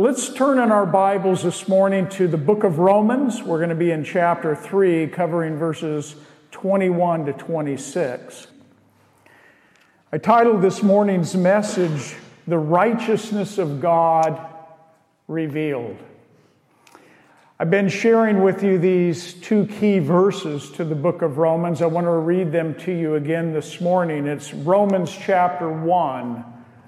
let's turn in our Bibles this morning to the book of Romans. We're going to be in chapter 3, covering verses 21 to 26. I titled this morning's message, The Righteousness of God Revealed. I've been sharing with you these two key verses to the book of Romans. I want to read them to you again this morning. It's Romans chapter 1,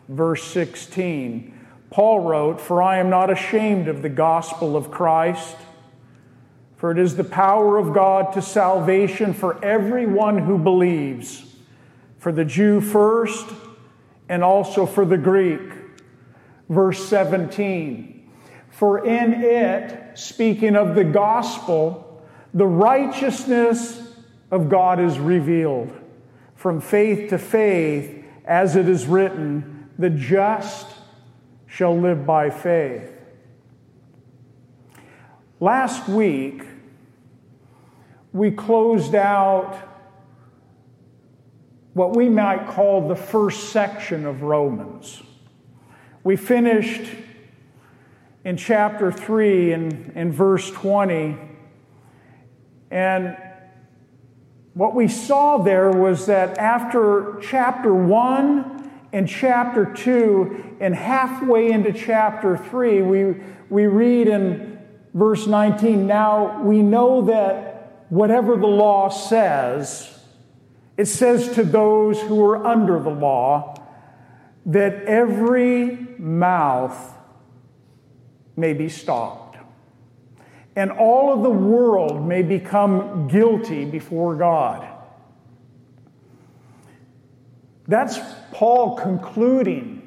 verse 16. Paul wrote, For I am not ashamed of the gospel of Christ, for it is the power of God to salvation for everyone who believes, for the Jew first, and also for the Greek. Verse 17 For in it, speaking of the gospel, the righteousness of God is revealed from faith to faith, as it is written, the just shall live by faith. Last week, we closed out what we might call the first section of Romans. We finished in chapter 3 and in verse 20. And what we saw there was that after chapter 1 and chapter 2 and halfway into chapter 3, we, we read in verse 19 Now we know that whatever the law says, it says to those who are under the law that every mouth may be stopped, and all of the world may become guilty before God. That's Paul concluding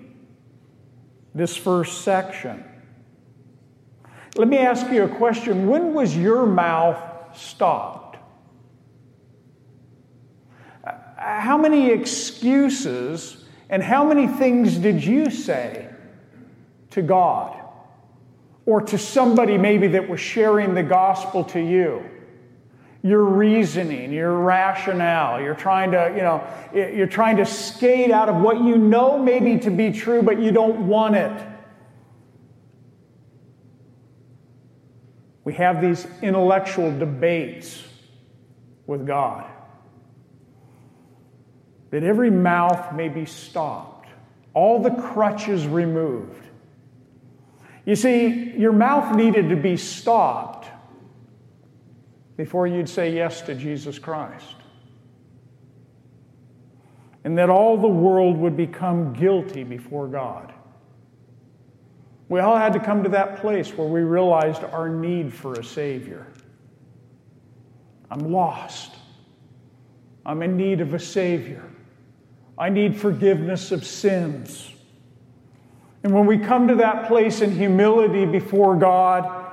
this first section. Let me ask you a question. When was your mouth stopped? How many excuses and how many things did you say to God or to somebody maybe that was sharing the gospel to you? Your reasoning, your rationale. You're trying to, you know, you're trying to skate out of what you know maybe to be true, but you don't want it. We have these intellectual debates with God. That every mouth may be stopped, all the crutches removed. You see, your mouth needed to be stopped before you'd say yes to Jesus Christ. And that all the world would become guilty before God. We all had to come to that place where we realized our need for a Savior. I'm lost. I'm in need of a Savior. I need forgiveness of sins. And when we come to that place in humility before God,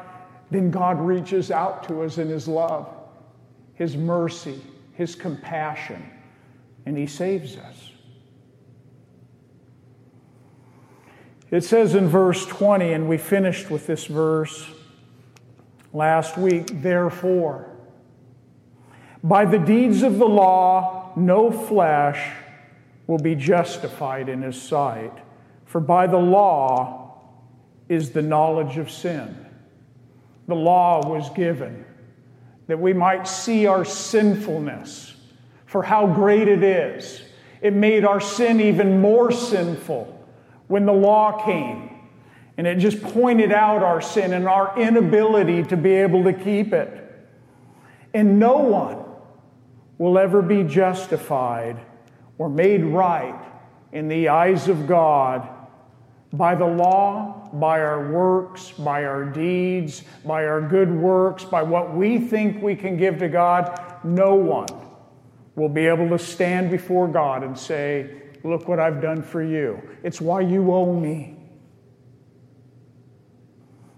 then God reaches out to us in His love, His mercy, His compassion, and He saves us. It says in verse 20, and we finished with this verse last week, therefore, by the deeds of the law, no flesh will be justified in his sight, for by the law is the knowledge of sin the law was given, that we might see our sinfulness for how great it is. It made our sin even more sinful when the law came. And it just pointed out our sin and our inability to be able to keep it. And no one will ever be justified or made right in the eyes of God by the law, by our works, by our deeds, by our good works, by what we think we can give to God, no one will be able to stand before God and say, Look what I've done for you. It's why you owe me.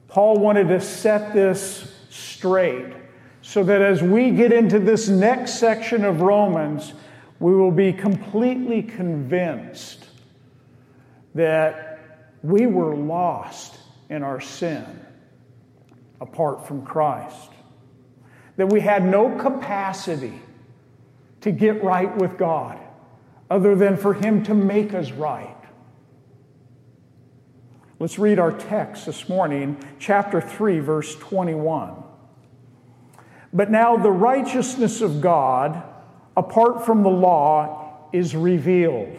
Paul wanted to set this straight so that as we get into this next section of Romans, we will be completely convinced that we were lost in our sin apart from Christ. That we had no capacity to get right with God other than for Him to make us right. Let's read our text this morning, chapter 3, verse 21. But now the righteousness of God, apart from the law, is revealed,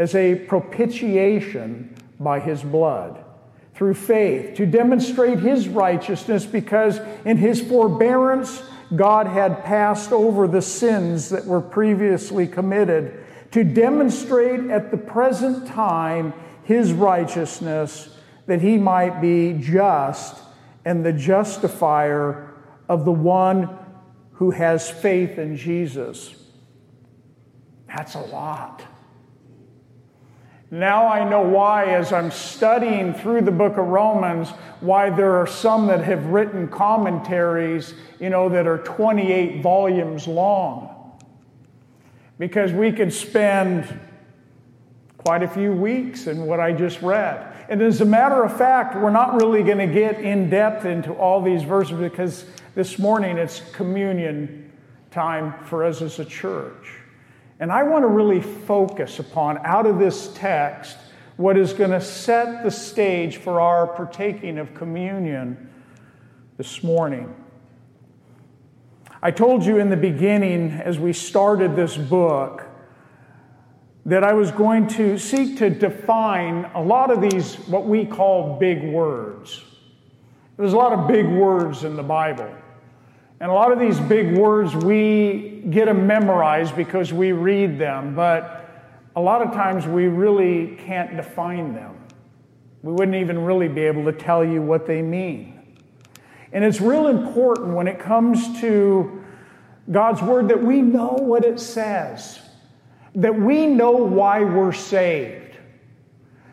as a propitiation by his blood, through faith, to demonstrate his righteousness, because in his forbearance God had passed over the sins that were previously committed, to demonstrate at the present time his righteousness, that he might be just and the justifier of the one who has faith in Jesus. That's a lot. Now I know why, as I'm studying through the book of Romans, why there are some that have written commentaries, you know, that are 28 volumes long. Because we could spend quite a few weeks in what I just read. And as a matter of fact, we're not really going to get in depth into all these verses because this morning it's communion time for us as a church. And I want to really focus upon, out of this text, what is going to set the stage for our partaking of communion this morning. I told you in the beginning, as we started this book, that I was going to seek to define a lot of these, what we call big words. There's a lot of big words in the Bible. And a lot of these big words, we get them memorized because we read them, but a lot of times we really can't define them. We wouldn't even really be able to tell you what they mean. And it's real important when it comes to God's Word that we know what it says that we know why we're saved.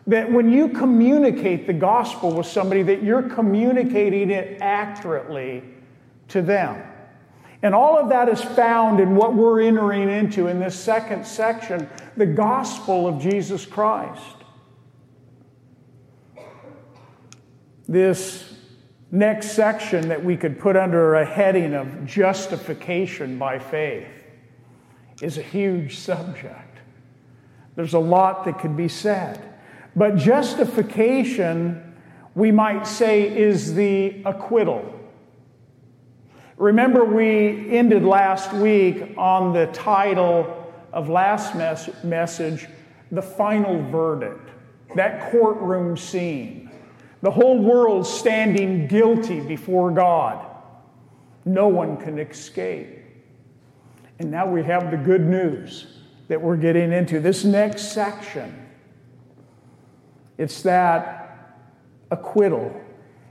That when you communicate the gospel with somebody, that you're communicating it accurately to them. And all of that is found in what we're entering into in this second section the gospel of Jesus Christ. This next section that we could put under a heading of justification by faith is a huge subject. There's a lot that could be said. But justification, we might say, is the acquittal. Remember, we ended last week on the title of last mes- message, The Final Verdict, that courtroom scene. The whole world standing guilty before God. No one can escape. And now we have the good news that we're getting into. This next section, it's that acquittal.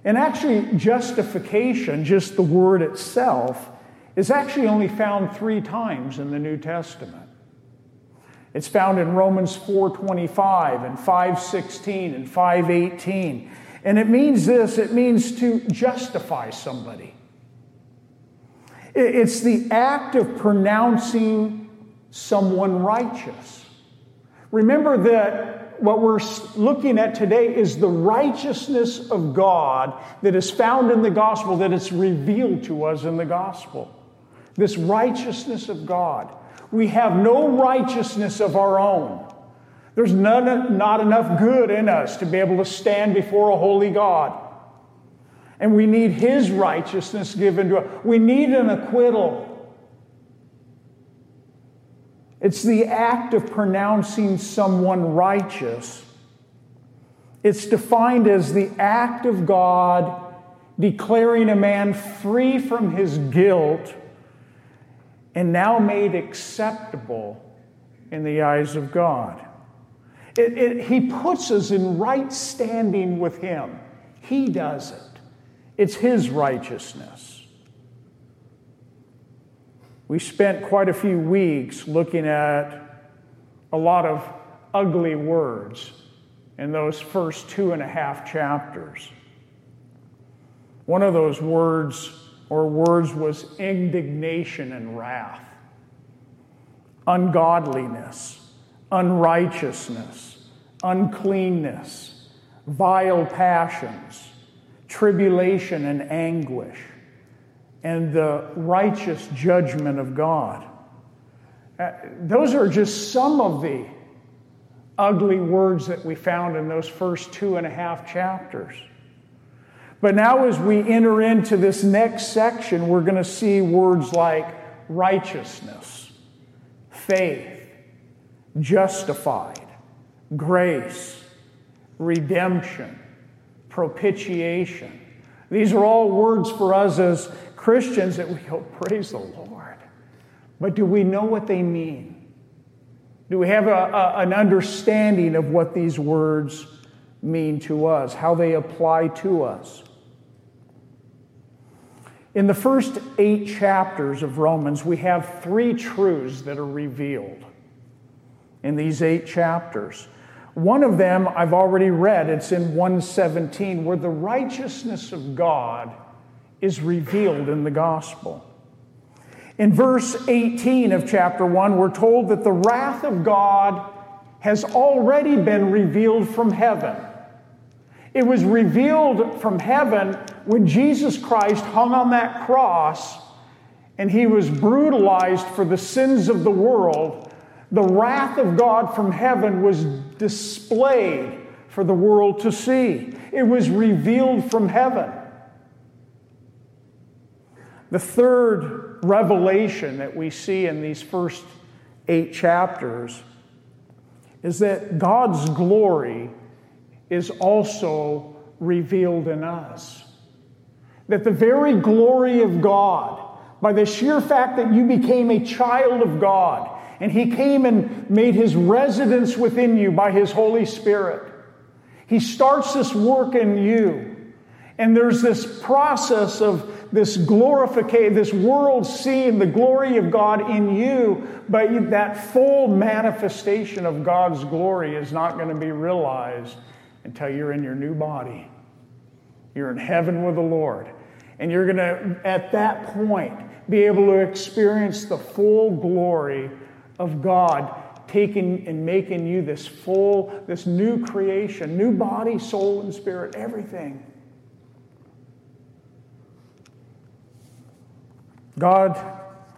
And actually, justification, just the word itself, is actually only found three times in the New Testament. It's found in Romans 4:25 and 5:16 and 5:18. And it means this, it means to justify somebody. It's the act of pronouncing someone righteous. Remember that what we're looking at today is the righteousness of God that is found in the gospel, that it's revealed to us in the gospel. This righteousness of God. We have no righteousness of our own. There's none, not enough good in us to be able to stand before a holy God. And we need His righteousness given to us. We need an acquittal. It's the act of pronouncing someone righteous. It's defined as the act of God declaring a man free from his guilt and now made acceptable in the eyes of God. It, it, he puts us in right standing with Him. He does it. It's His righteousness. We spent quite a few weeks looking at a lot of ugly words in those first two and a half chapters. One of those words or words was indignation and wrath, ungodliness, unrighteousness, uncleanness, vile passions, tribulation and anguish, and the righteous judgment of God. Uh, those are just some of the ugly words that we found in those first two and a half chapters. But now, as we enter into this next section, we're going to see words like righteousness, faith, justified, grace, redemption, propitiation. These are all words for us as Christians that we go, praise the Lord. But do we know what they mean? Do we have a, a, an understanding of what these words mean to us, how they apply to us? In the first eight chapters of Romans, we have three truths that are revealed in these eight chapters. One of them I've already read, it's in 117, where the righteousness of God is revealed in the gospel. In verse 18 of chapter 1, we're told that the wrath of God has already been revealed from heaven. It was revealed from heaven when Jesus Christ hung on that cross and he was brutalized for the sins of the world. The wrath of God from heaven was displayed for the world to see. It was revealed from heaven. The third revelation that we see in these first eight chapters is that God's glory is also revealed in us. That the very glory of God, by the sheer fact that you became a child of God, and He came and made His residence within you by His Holy Spirit, He starts this work in you. And there's this process of this glorification, this world seeing the glory of God in you, but that full manifestation of God's glory is not going to be realized until you're in your new body. You're in heaven with the Lord. And you're going to, at that point, be able to experience the full glory of God taking and making you this full, this new creation, new body, soul, and spirit, everything. God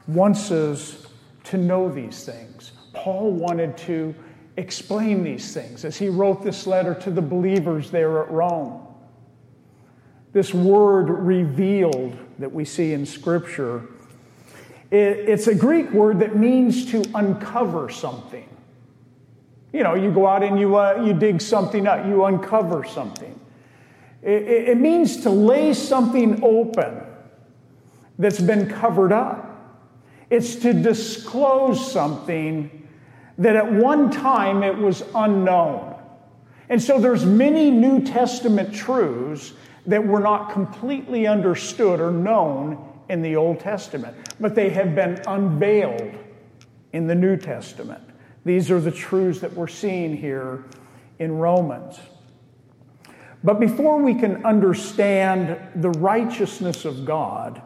wants us to know these things. Paul wanted to explain these things as he wrote this letter to the believers there at Rome. This word revealed that we see in Scripture, it's a Greek word that means to uncover something. You know, you go out and you, uh, you dig something up, you uncover something. It, it means to lay something open that's been covered up. It's to disclose something that at one time it was unknown. And so there's many New Testament truths that were not completely understood or known in the Old Testament, but they have been unveiled in the New Testament. These are the truths that we're seeing here in Romans. But before we can understand the righteousness of God,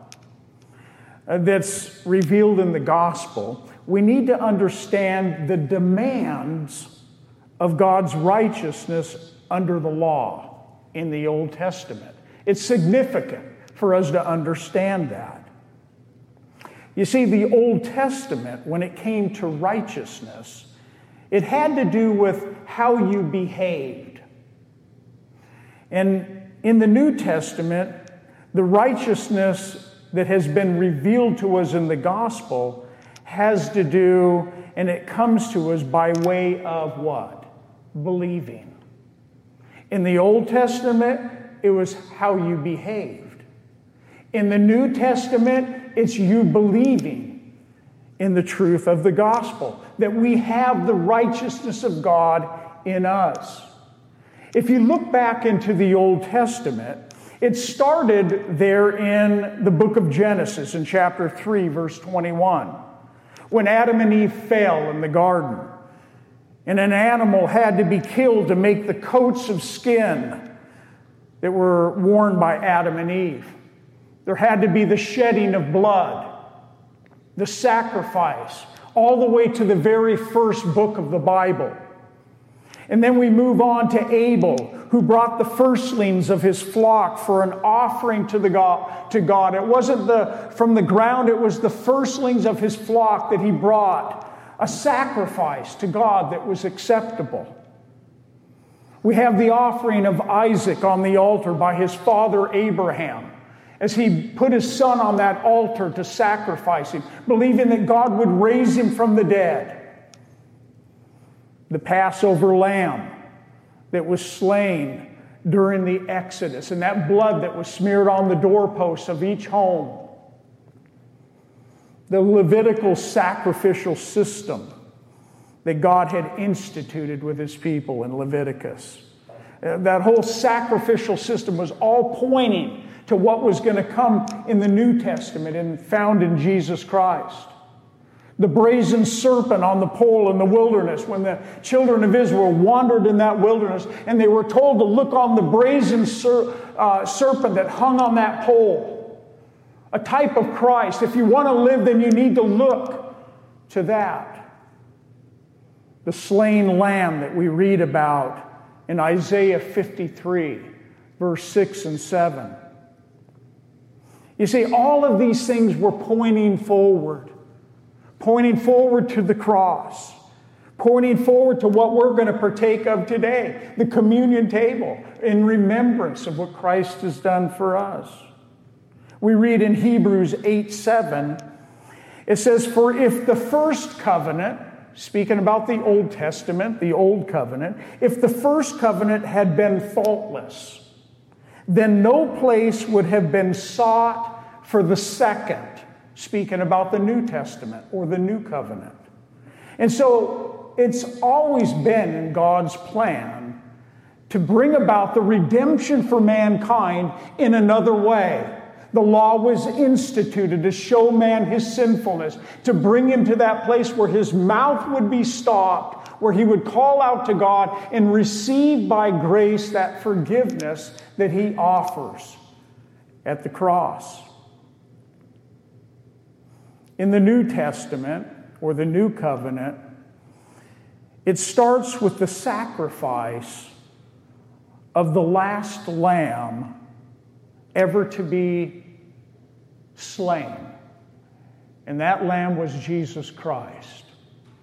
Uh, that's revealed in the gospel, we need to understand the demands of God's righteousness under the law in the Old Testament. It's significant for us to understand that. You see, the Old Testament, when it came to righteousness, it had to do with how you behaved. And in the New Testament, the righteousness that has been revealed to us in the gospel has to do, and it comes to us by way of what? Believing. In the Old Testament, it was how you behaved. In the New Testament, it's you believing in the truth of the gospel, that we have the righteousness of God in us. If you look back into the Old Testament, it started there in the book of Genesis in chapter 3, verse 21, when Adam and Eve fell in the garden. And an animal had to be killed to make the coats of skin that were worn by Adam and Eve. There had to be the shedding of blood, the sacrifice, all the way to the very first book of the Bible. And then we move on to Abel, who brought the firstlings of his flock for an offering to, the God, to God. It wasn't the, from the ground, it was the firstlings of his flock that he brought, a sacrifice to God that was acceptable. We have the offering of Isaac on the altar by his father Abraham as he put his son on that altar to sacrifice him, believing that God would raise him from the dead. The Passover lamb that was slain during the Exodus, and that blood that was smeared on the doorposts of each home. The Levitical sacrificial system that God had instituted with his people in Leviticus. Uh, that whole sacrificial system was all pointing to what was going to come in the New Testament and found in Jesus Christ. The brazen serpent on the pole in the wilderness, when the children of Israel wandered in that wilderness, and they were told to look on the brazen ser- uh, serpent that hung on that pole, a type of Christ. If you want to live, then you need to look to that the slain lamb that we read about in Isaiah 53, verse 6 and 7. You see, all of these things were pointing forward, pointing forward to the cross, pointing forward to what we're going to partake of today the communion table, in remembrance of what Christ has done for us. We read in Hebrews 8 7, it says, For if the first covenant, speaking about the Old Testament, the Old Covenant, if the first covenant had been faultless, then no place would have been sought for the second, speaking about the New Testament or the New Covenant. And so it's always been in God's plan to bring about the redemption for mankind in another way. The law was instituted to show man his sinfulness, to bring him to that place where his mouth would be stopped, where he would call out to God and receive by grace that forgiveness that he offers at the cross. In the New Testament or the New Covenant, it starts with the sacrifice of the last lamb ever to be slain. And that lamb was Jesus Christ,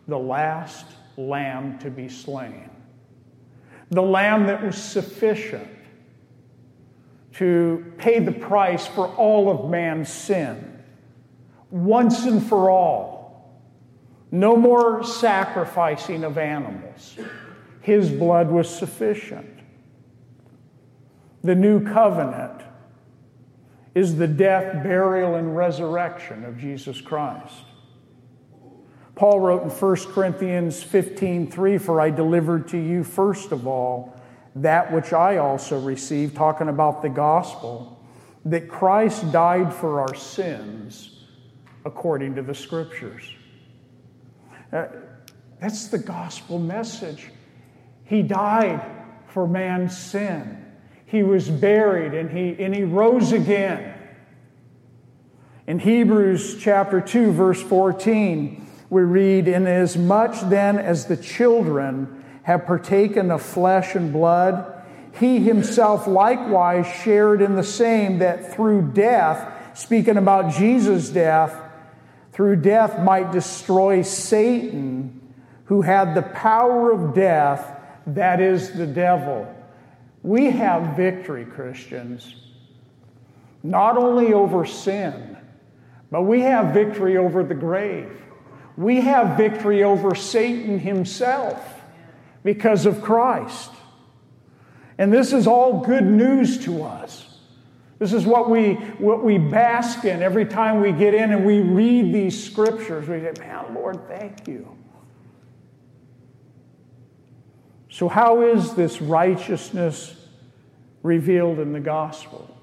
the last lamb to be slain. The lamb that was sufficient to pay the price for all of man's sin, once and for all. No more sacrificing of animals. His blood was sufficient. The new covenant is the death, burial, and resurrection of Jesus Christ. Paul wrote in 1 Corinthians 15 3, For I delivered to you first of all that which I also received, talking about the gospel, that Christ died for our sins according to the scriptures. Uh, that's the gospel message. He died for man's sin. He was buried and he, and he rose again. In Hebrews chapter 2, verse 14, we read, Inasmuch then as the children have partaken of flesh and blood, he himself likewise shared in the same, that through death, speaking about Jesus' death, through death might destroy Satan, who had the power of death, that is the devil. We have victory, Christians, not only over sin, but we have victory over the grave. We have victory over Satan himself because of Christ. And this is all good news to us. This is what we, what we bask in every time we get in and we read these scriptures. We say, Man, Lord, thank you. So, how is this righteousness revealed in the gospel?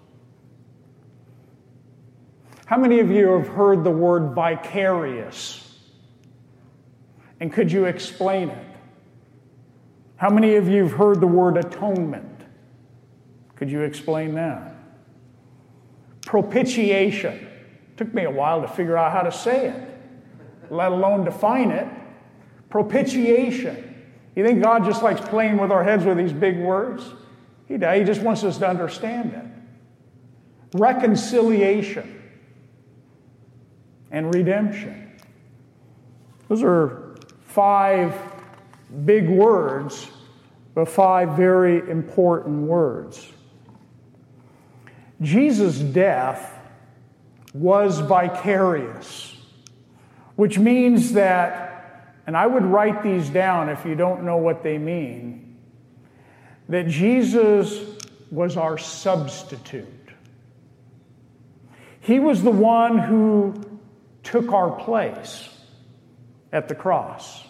How many of you have heard the word vicarious? And could you explain it? How many of you have heard the word atonement? Could you explain that? Propitiation. Took me a while to figure out how to say it, let alone define it. Propitiation. You think God just likes playing with our heads with these big words? He, he just wants us to understand it. Reconciliation and redemption. Those are five big words, but five very important words. Jesus' death was vicarious, which means that, and I would write these down if you don't know what they mean, that Jesus was our substitute. He was the one who took our place at the cross.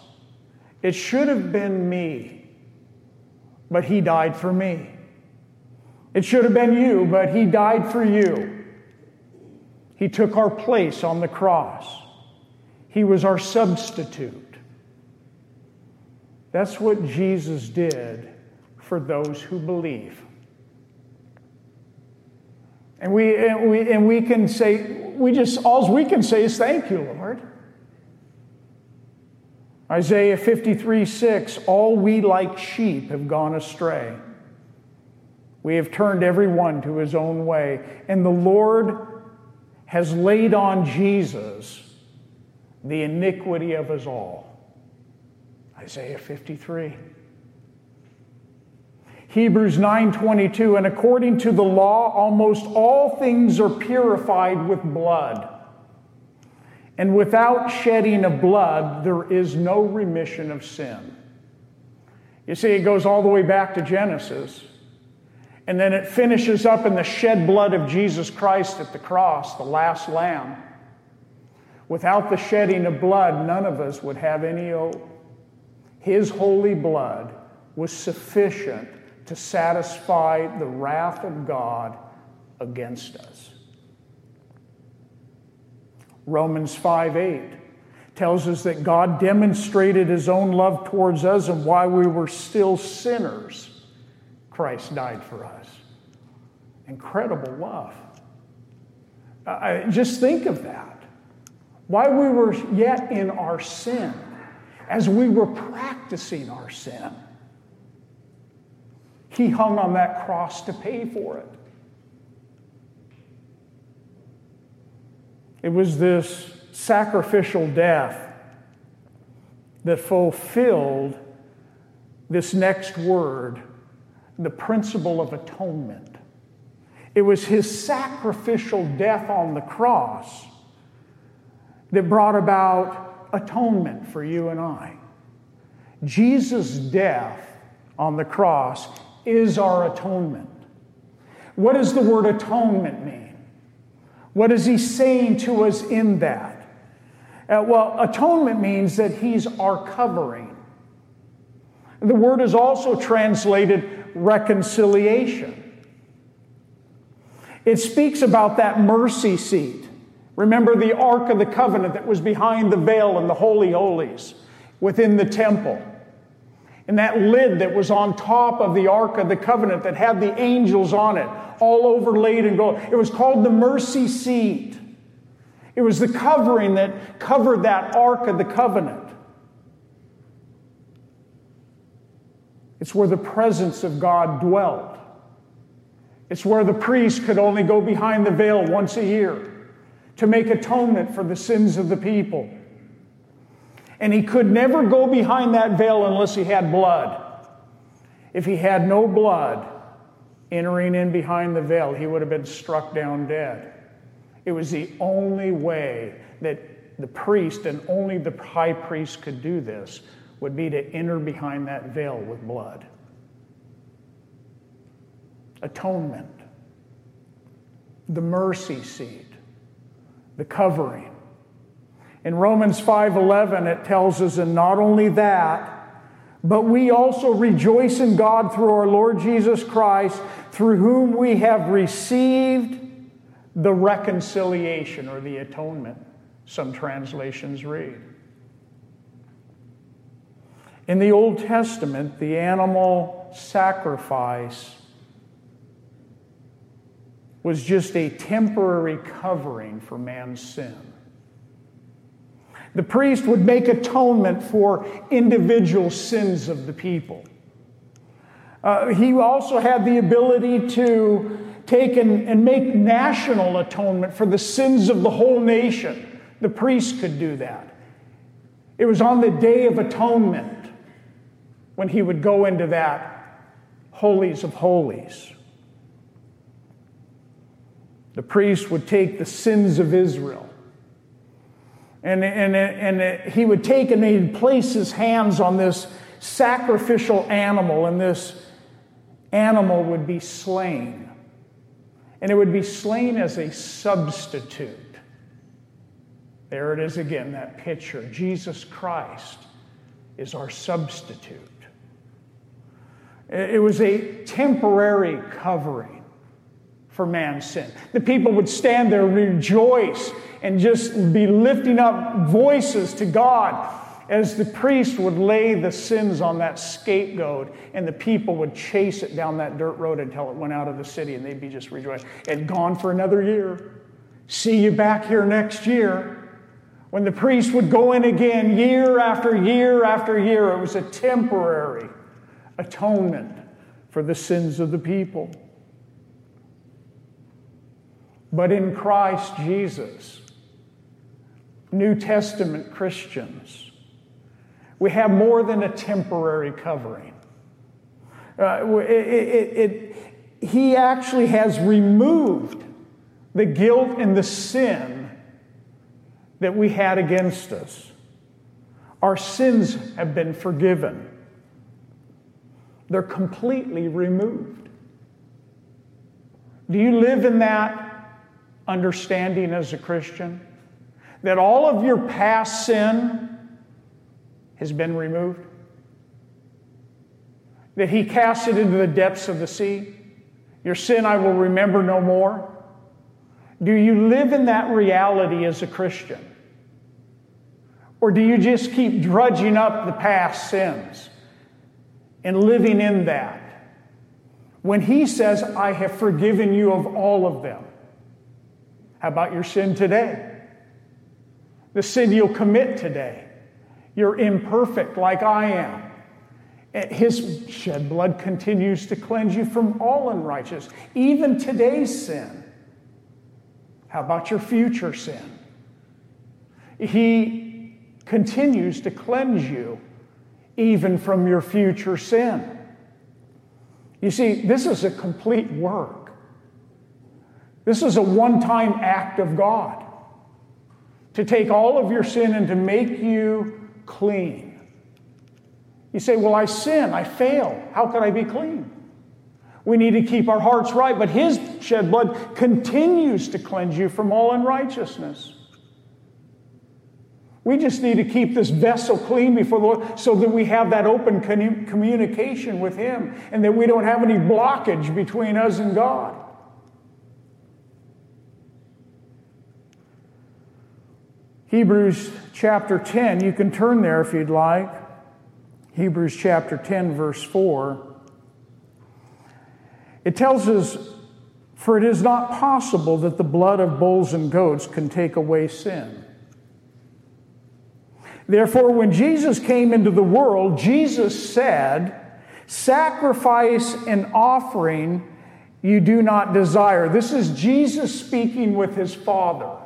It should have been me, but He died for me. It should have been you, but He died for you. He took our place on the cross. He was our substitute. That's what Jesus did for those who believe. And we, and we, and we can say, we just, all we can say is thank you, Lord. Isaiah 53 6, all we like sheep have gone astray. We have turned every one to his own way. And the Lord has laid on Jesus the iniquity of us all. Isaiah 53. Hebrews 9:22 and according to the law almost all things are purified with blood. And without shedding of blood there is no remission of sin. You see it goes all the way back to Genesis. And then it finishes up in the shed blood of Jesus Christ at the cross, the last lamb. Without the shedding of blood, none of us would have any hope. His holy blood was sufficient to satisfy the wrath of God against us. Romans 5 8 tells us that God demonstrated his own love towards us, and why we were still sinners, Christ died for us. Incredible love. Uh, just think of that. While we were yet in our sin, as we were practicing our sin, he hung on that cross to pay for it. It was this sacrificial death that fulfilled this next word, the principle of atonement. It was his sacrificial death on the cross that brought about atonement for you and I. Jesus' death on the cross is our atonement. What does the word atonement mean? What is he saying to us in that? Uh, well, atonement means that he's our covering. The word is also translated reconciliation. It speaks about that mercy seat. Remember the Ark of the Covenant that was behind the veil in the Holy Holies within the temple and that lid that was on top of the Ark of the Covenant that had the angels on it, all overlaid in gold. It was called the mercy seat. It was the covering that covered that Ark of the Covenant. It's where the presence of God dwelt. It's where the priest could only go behind the veil once a year to make atonement for the sins of the people. And he could never go behind that veil unless he had blood. If he had no blood entering in behind the veil, he would have been struck down dead. It was the only way that the priest and only the high priest could do this would be to enter behind that veil with blood. Atonement, the mercy seat, the covering. In Romans 5:11 it tells us and not only that but we also rejoice in God through our Lord Jesus Christ through whom we have received the reconciliation or the atonement some translations read. In the Old Testament, the animal sacrifice was just a temporary covering for man's sin. The priest would make atonement for individual sins of the people. Uh, he also had the ability to take and, and make national atonement for the sins of the whole nation. The priest could do that. It was on the Day of Atonement when he would go into that holies of holies. The priest would take the sins of Israel. And, and, and he would take and he'd place his hands on this sacrificial animal, and this animal would be slain. And it would be slain as a substitute. There it is again, that picture. Jesus Christ is our substitute. It was a temporary covering for man's sin. The people would stand there, rejoice, and just be lifting up voices to God as the priest would lay the sins on that scapegoat and the people would chase it down that dirt road until it went out of the city and they'd be just rejoicing. It gone for another year. See you back here next year. When the priest would go in again year after year after year, it was a temporary atonement for the sins of the people. But in Christ Jesus, New Testament Christians, we have more than a temporary covering. Uh, it, it, it, he actually has removed the guilt and the sin that we had against us. Our sins have been forgiven, they're completely removed. Do you live in that understanding as a Christian? That all of your past sin has been removed? That he cast it into the depths of the sea? Your sin I will remember no more? Do you live in that reality as a Christian? Or do you just keep drudging up the past sins and living in that? When he says, I have forgiven you of all of them, how about your sin today? The sin you'll commit today. You're imperfect like I am. His shed blood continues to cleanse you from all unrighteousness, even today's sin. How about your future sin? He continues to cleanse you even from your future sin. You see, this is a complete work. This is a one time act of God to take all of your sin and to make you clean. You say, Well, I sin, I fail. How could I be clean? We need to keep our hearts right, but His shed blood continues to cleanse you from all unrighteousness. We just need to keep this vessel clean before the Lord so that we have that open communication with Him and that we don't have any blockage between us and God. Hebrews chapter 10, you can turn there if you'd like. Hebrews chapter 10, verse 4. It tells us, For it is not possible that the blood of bulls and goats can take away sin. Therefore, when Jesus came into the world, Jesus said, Sacrifice and offering you do not desire. This is Jesus speaking with his Father.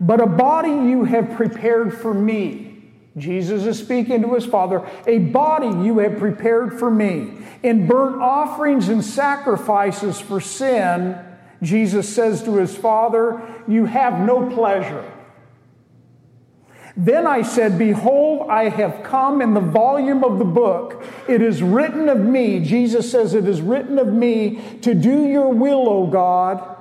But a body you have prepared for me. Jesus is speaking to his Father. A body you have prepared for me. In burnt offerings and sacrifices for sin, Jesus says to his Father, You have no pleasure. Then I said, Behold, I have come in the volume of the book. It is written of me. Jesus says, It is written of me to do your will, O God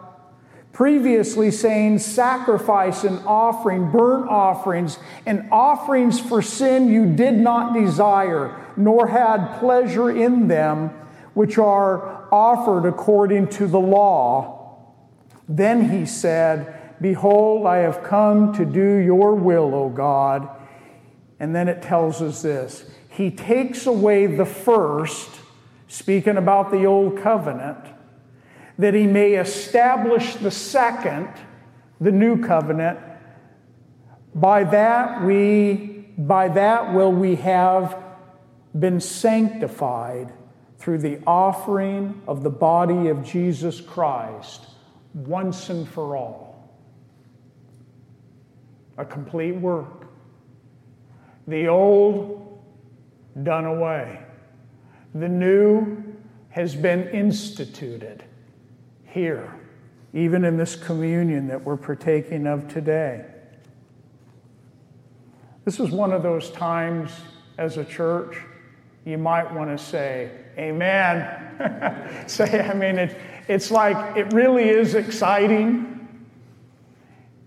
previously saying sacrifice and offering, burnt offerings, and offerings for sin you did not desire, nor had pleasure in them, which are offered according to the law. Then he said, Behold, I have come to do your will, O God. And then it tells us this He takes away the first, speaking about the old covenant, that he may establish the second, the new covenant. By that we by that will we have been sanctified through the offering of the body of Jesus Christ once and for all. A complete work. The old done away. The new has been instituted here, even in this communion that we're partaking of today. This is one of those times as a church you might want to say, Amen. say, I mean, it, it's like it really is exciting.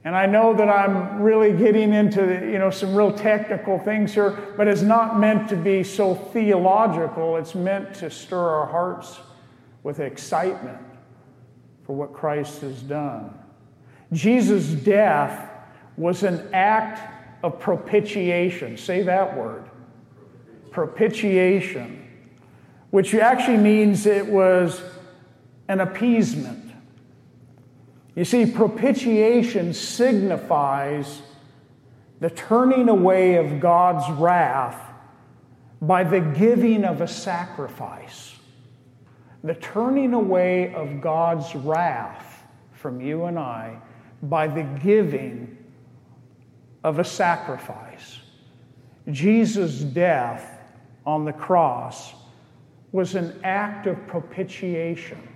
And I know that I'm really getting into you know some real technical things here, but it's not meant to be so theological. It's meant to stir our hearts with excitement for what Christ has done. Jesus' death was an act of propitiation. Say that word. Propitiation, which actually means it was an appeasement. You see, propitiation signifies the turning away of God's wrath by the giving of a sacrifice the turning away of God's wrath from you and I by the giving of a sacrifice. Jesus' death on the cross was an act of propitiation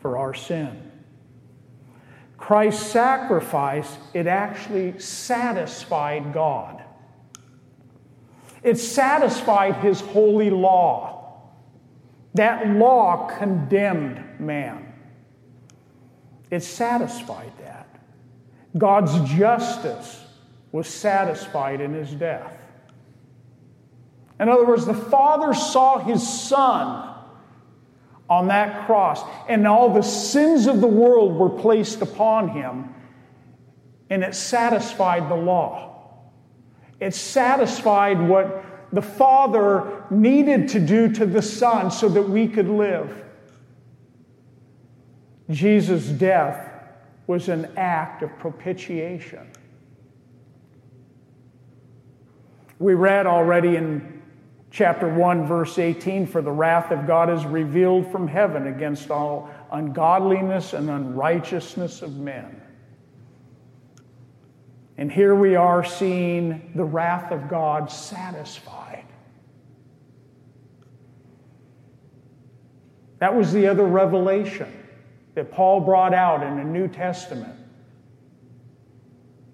for our sin. Christ's sacrifice, it actually satisfied God. It satisfied his holy law. That law condemned man. It satisfied that. God's justice was satisfied in his death. In other words, the Father saw his Son on that cross, and all the sins of the world were placed upon him, and it satisfied the law. It satisfied what the Father needed to do to the Son so that we could live. Jesus' death was an act of propitiation. We read already in chapter 1, verse 18 For the wrath of God is revealed from heaven against all ungodliness and unrighteousness of men. And here we are seeing the wrath of God satisfied. That was the other revelation that Paul brought out in the New Testament.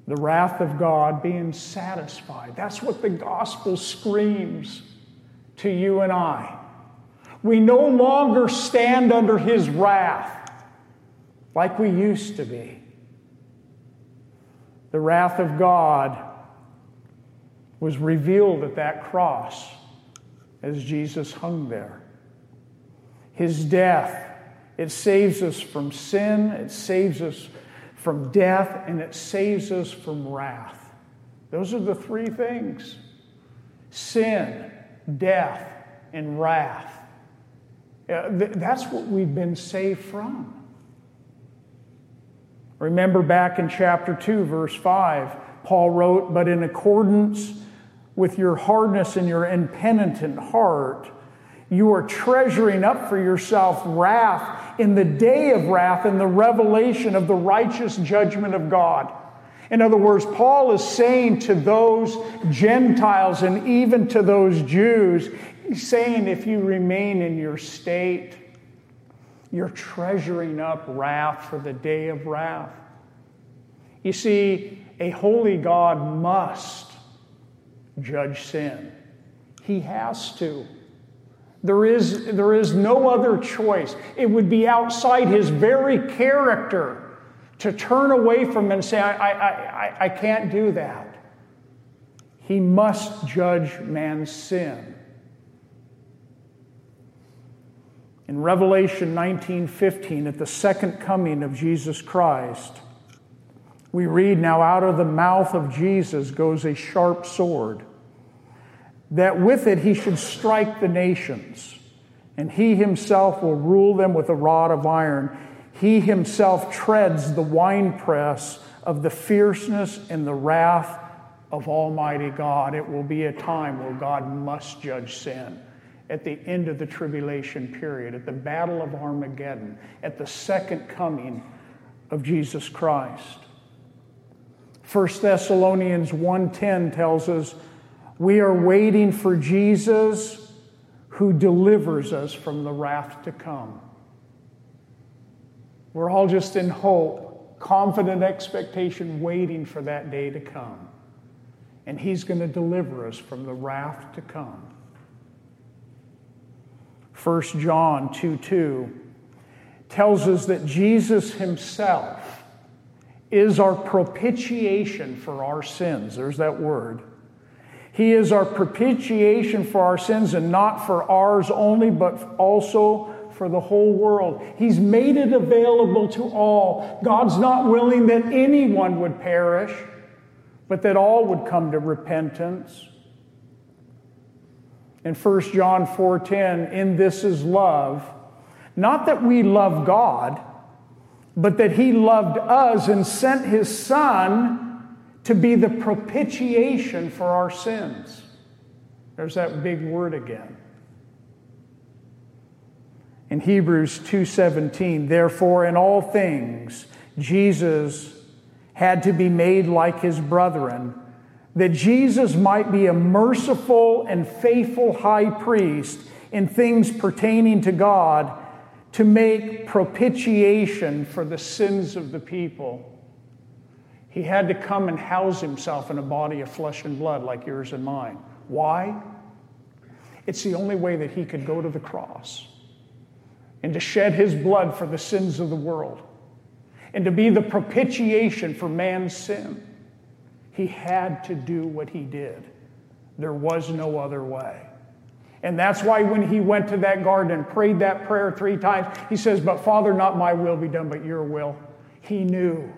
The wrath of God being satisfied. That's what the gospel screams to you and I. We no longer stand under his wrath like we used to be. The wrath of God was revealed at that cross as Jesus hung there. His death, it saves us from sin, it saves us from death, and it saves us from wrath. Those are the three things sin, death, and wrath. That's what we've been saved from. Remember back in chapter 2, verse 5, Paul wrote, But in accordance with your hardness and your impenitent heart, you are treasuring up for yourself wrath in the day of wrath and the revelation of the righteous judgment of God. In other words, Paul is saying to those Gentiles and even to those Jews, he's saying, if you remain in your state, you're treasuring up wrath for the day of wrath. You see, a holy God must judge sin. He has to. There is, there is no other choice. It would be outside his very character to turn away from and say, I, I, I, I can't do that. He must judge man's sin. In Revelation 19:15 at the second coming of Jesus Christ, We read, Now out of the mouth of Jesus goes a sharp sword, that with it he should strike the nations, and he himself will rule them with a rod of iron. He himself treads the winepress of the fierceness and the wrath of Almighty God. It will be a time where God must judge sin. At the end of the tribulation period, at the battle of Armageddon, at the second coming of Jesus Christ. 1 Thessalonians 1:10 tells us we are waiting for Jesus who delivers us from the wrath to come. We're all just in hope, confident expectation, waiting for that day to come. And He's going to deliver us from the wrath to come. 1 John 2 2 tells us that Jesus Himself is our propitiation for our sins. There's that word. He is our propitiation for our sins, and not for ours only, but also for the whole world. He's made it available to all. God's not willing that anyone would perish, but that all would come to repentance. In 1 John 4:10, in this is love, not that we love God, but that he loved us and sent his son to be the propitiation for our sins. There's that big word again in Hebrews 2:17, therefore in all things Jesus had to be made like his brethren, that Jesus might be a merciful and faithful high priest in things pertaining to God to make propitiation for the sins of the people. He had to come and house himself in a body of flesh and blood like yours and mine. Why? It's the only way that he could go to the cross and to shed his blood for the sins of the world and to be the propitiation for man's sin. He had to do what he did. There was no other way. And that's why when he went to that garden and prayed that prayer three times, he says, But Father, not my will be done, but your will. He knew.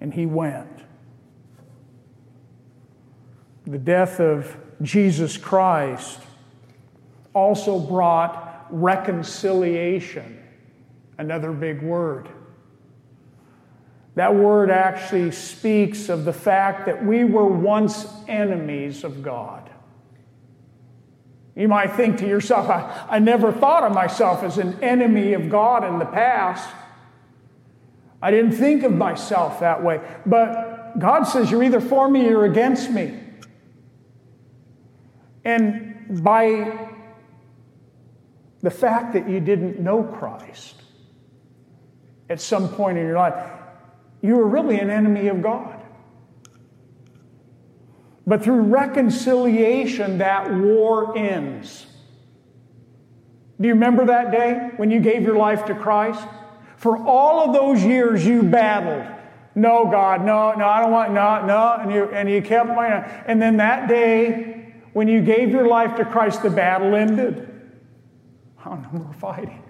And he went. The death of Jesus Christ also brought reconciliation, another big word. That word actually speaks of the fact that we were once enemies of God. You might think to yourself, I, I never thought of myself as an enemy of God in the past. I didn't think of myself that way. But God says, You're either for me or against me. And by the fact that you didn't know Christ at some point in your life, you were really an enemy of God. But through reconciliation, that war ends. Do you remember that day when you gave your life to Christ? For all of those years you battled. No, God, no, no, I don't want, no, no. And you, and you kept, going and then that day when you gave your life to Christ, the battle ended. No more fighting.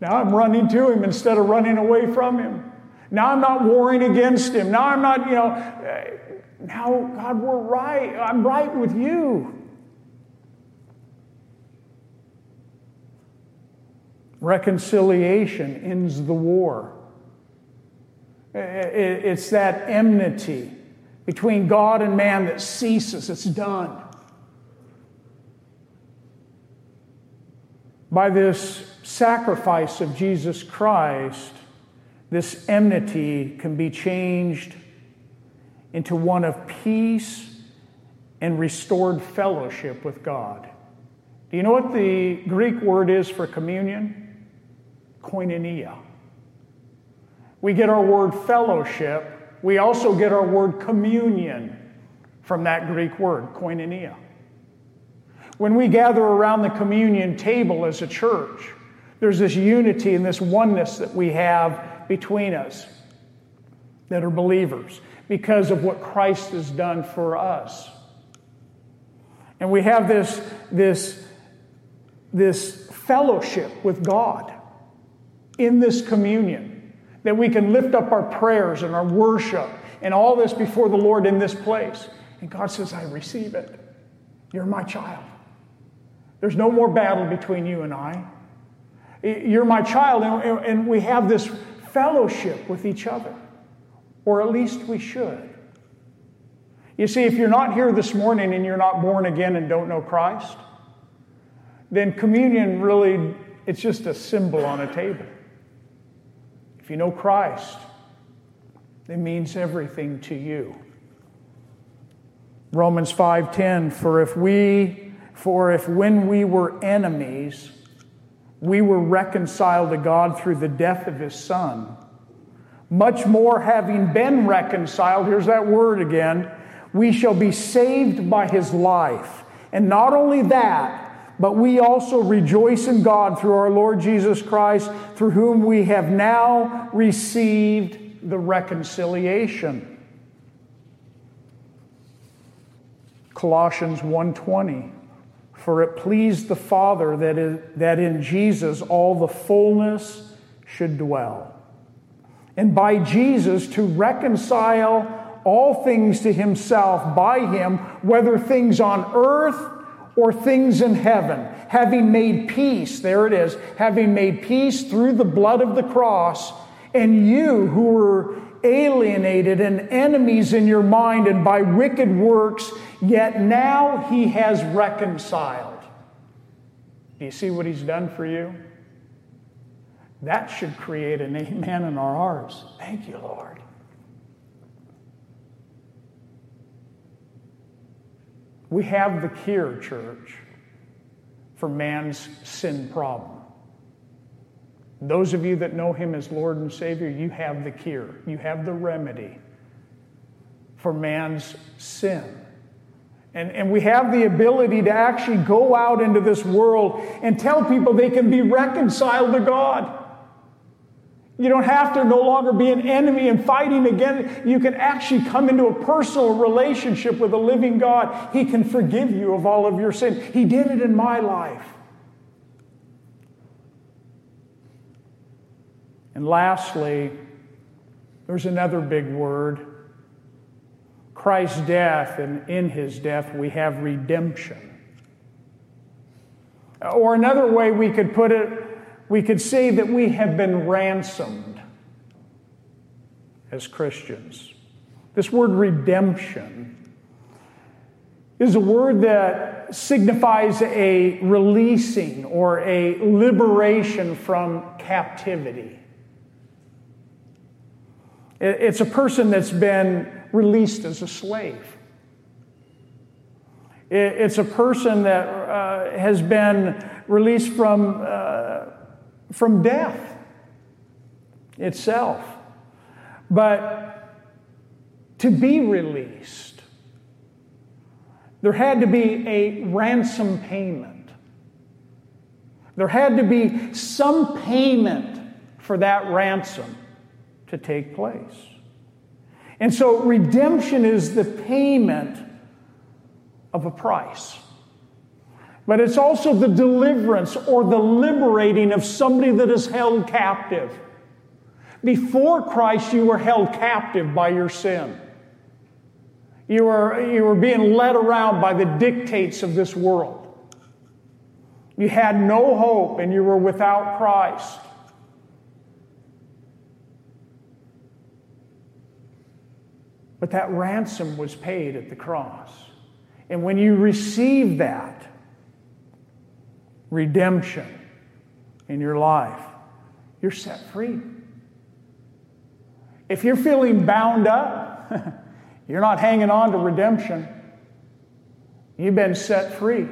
Now I'm running to him instead of running away from him. Now I'm not warring against him. Now I'm not, you know, uh, now, God, we're right. I'm right with you. Reconciliation ends the war. It's that enmity between God and man that ceases. It's done. By this sacrifice of Jesus Christ, this enmity can be changed into one of peace and restored fellowship with God. Do you know what the Greek word is for communion? Koinonia. We get our word fellowship. We also get our word communion from that Greek word, koinonia. When we gather around the communion table as a church, there's this unity and this oneness that we have between us that are believers because of what Christ has done for us. And we have this, this, this fellowship with God in this communion. that we can lift up our prayers and our worship and all this before the Lord in this place. And God says, I receive it. You're my child. There's no more battle between you and I. You're my child, and we have this fellowship with each other, or at least we should. You see, if you're not here this morning and you're not born again and don't know Christ, then communion really, it's just a symbol on a table. If you know Christ, it means everything to you. Romans 5:10 for if we for if when we were enemies we were reconciled to God through the death of his son. Much more having been reconciled here's that word again we shall be saved by his life. And not only that but we also rejoice in God through our Lord Jesus Christ through whom we have now received the reconciliation. Colossians 1:20 For it pleased the Father that, is, that in Jesus all the fullness should dwell. And by Jesus to reconcile all things to himself by him, whether things on earth or things in heaven, having made peace, there it is, having made peace through the blood of the cross, and you who were alienated and enemies in your mind and by wicked works, yet now he has reconciled. Do you see what he's done for you? That should create an amen in our hearts. Thank you, Lord. We have the cure, church, for man's sin problem. Those of you that know him as Lord and Savior, you have the cure, you have the remedy for man's sin. And, and we have the ability to actually go out into this world and tell people they can be reconciled to God. You don't have to no longer be an enemy and fighting again. You can actually come into a personal relationship with a living God. He can forgive you of all of your sin. He did it in my life. And lastly, there's another big word Christ's death, and in his death, we have redemption. Or another way we could put it, we could say that we have been ransomed as Christians. This word redemption is a word that signifies a releasing or a liberation from captivity. It's a person that's been released as a slave. It's a person that uh, has been released from, uh, from death itself. But to be released, there had to be a ransom payment. There had to be some payment for that ransom to take place. And so redemption is the payment of a price. But it's also the deliverance or the liberating of somebody that is held captive. Before Christ, you were held captive by your sin. You were, you were being led around by the dictates of this world. You had no hope and you were without Christ. But that ransom was paid at the cross. And when you receive that redemption in your life, you're set free. If you're feeling bound up, you're not hanging on to redemption. You've been set free.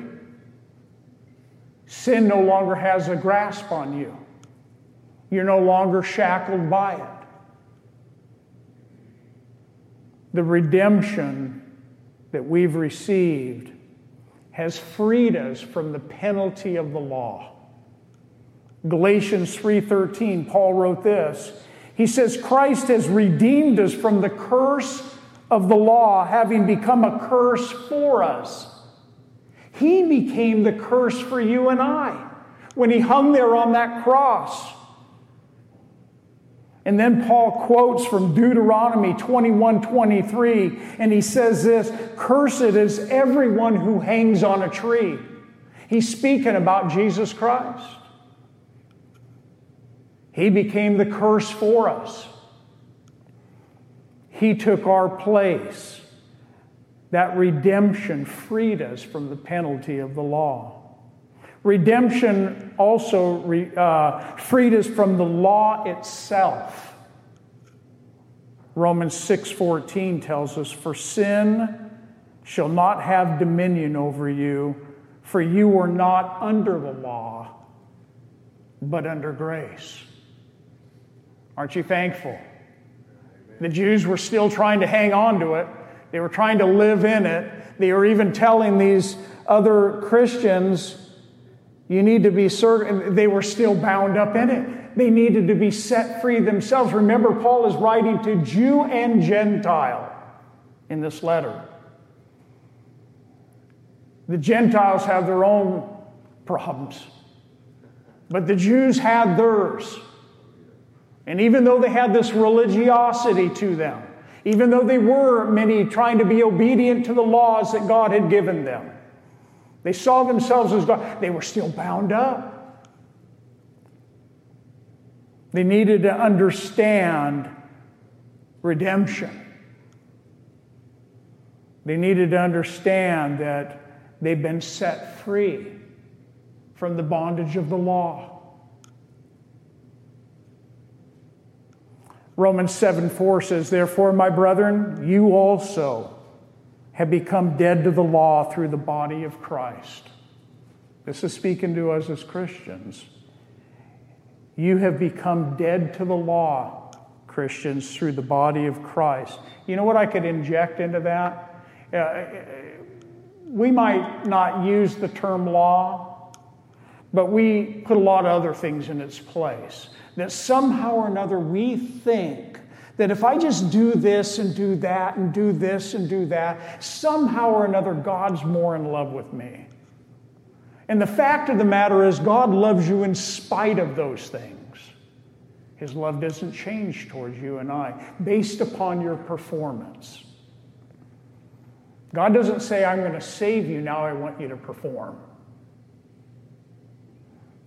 Sin no longer has a grasp on you. You're no longer shackled by it the redemption that we've received has freed us from the penalty of the law. Galatians 3:13 Paul wrote this. He says Christ has redeemed us from the curse of the law having become a curse for us. He became the curse for you and I when he hung there on that cross. And then Paul quotes from Deuteronomy 21 23, and he says this Cursed is everyone who hangs on a tree. He's speaking about Jesus Christ. He became the curse for us. He took our place. That redemption freed us from the penalty of the law. Redemption also re, uh, freed us from the law itself. Romans 6:14 tells us, "For sin shall not have dominion over you, for you are not under the law, but under grace." Aren't you thankful? The Jews were still trying to hang on to it. They were trying to live in it. They were even telling these other Christians, you need to be certain. They were still bound up in it. They needed to be set free themselves. Remember, Paul is writing to Jew and Gentile in this letter. The Gentiles have their own problems, but the Jews had theirs. And even though they had this religiosity to them, even though they were many trying to be obedient to the laws that God had given them, they saw themselves as God, they were still bound up. They needed to understand redemption. They needed to understand that they've been set free from the bondage of the law. Romans 7 4 says, Therefore, my brethren, you also have become dead to the law through the body of Christ. This is speaking to us as Christians. You have become dead to the law, Christians, through the body of Christ. You know what I could inject into that? Uh, we might not use the term law, but we put a lot of other things in its place that somehow or another we think that if I just do this and do that and do this and do that, somehow or another God's more in love with me. And the fact of the matter is, God loves you in spite of those things. His love doesn't change towards you and I based upon your performance. God doesn't say, I'm going to save you, now I want you to perform.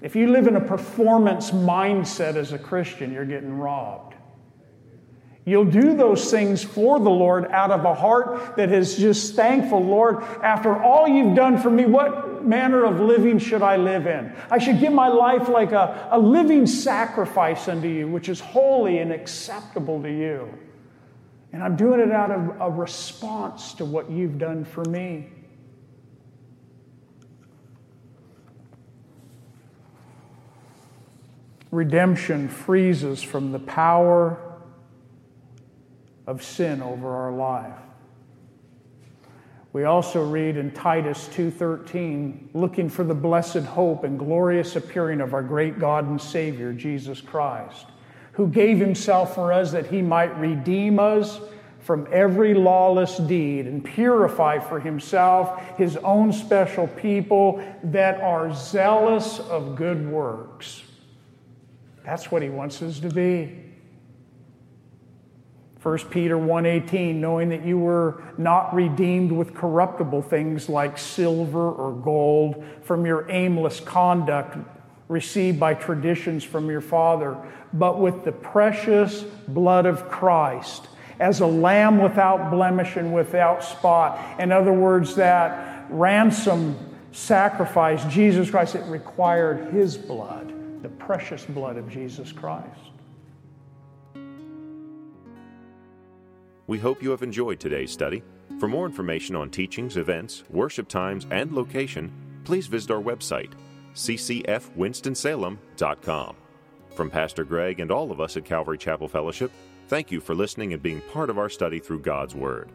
If you live in a performance mindset as a Christian, you're getting robbed. You'll do those things for the Lord out of a heart that is just thankful. Lord, after all you've done for me, what manner of living should I live in? I should give my life like a, a living sacrifice unto you, which is holy and acceptable to you. And I'm doing it out of a response to what you've done for me. redemption frees us from the power of sin over our life. We also read in Titus 2:13, looking for the blessed hope and glorious appearing of our great God and Savior Jesus Christ, who gave himself for us that he might redeem us from every lawless deed and purify for himself his own special people that are zealous of good works. That's what he wants us to be. 1 Peter 1:18 knowing that you were not redeemed with corruptible things like silver or gold from your aimless conduct received by traditions from your father but with the precious blood of Christ as a lamb without blemish and without spot in other words that ransom sacrifice Jesus Christ it required his blood the precious blood of Jesus Christ. We hope you have enjoyed today's study. For more information on teachings, events, worship times, and location, please visit our website, ccfwinstonsalem.com. From Pastor Greg and all of us at Calvary Chapel Fellowship, thank you for listening and being part of our study through God's Word.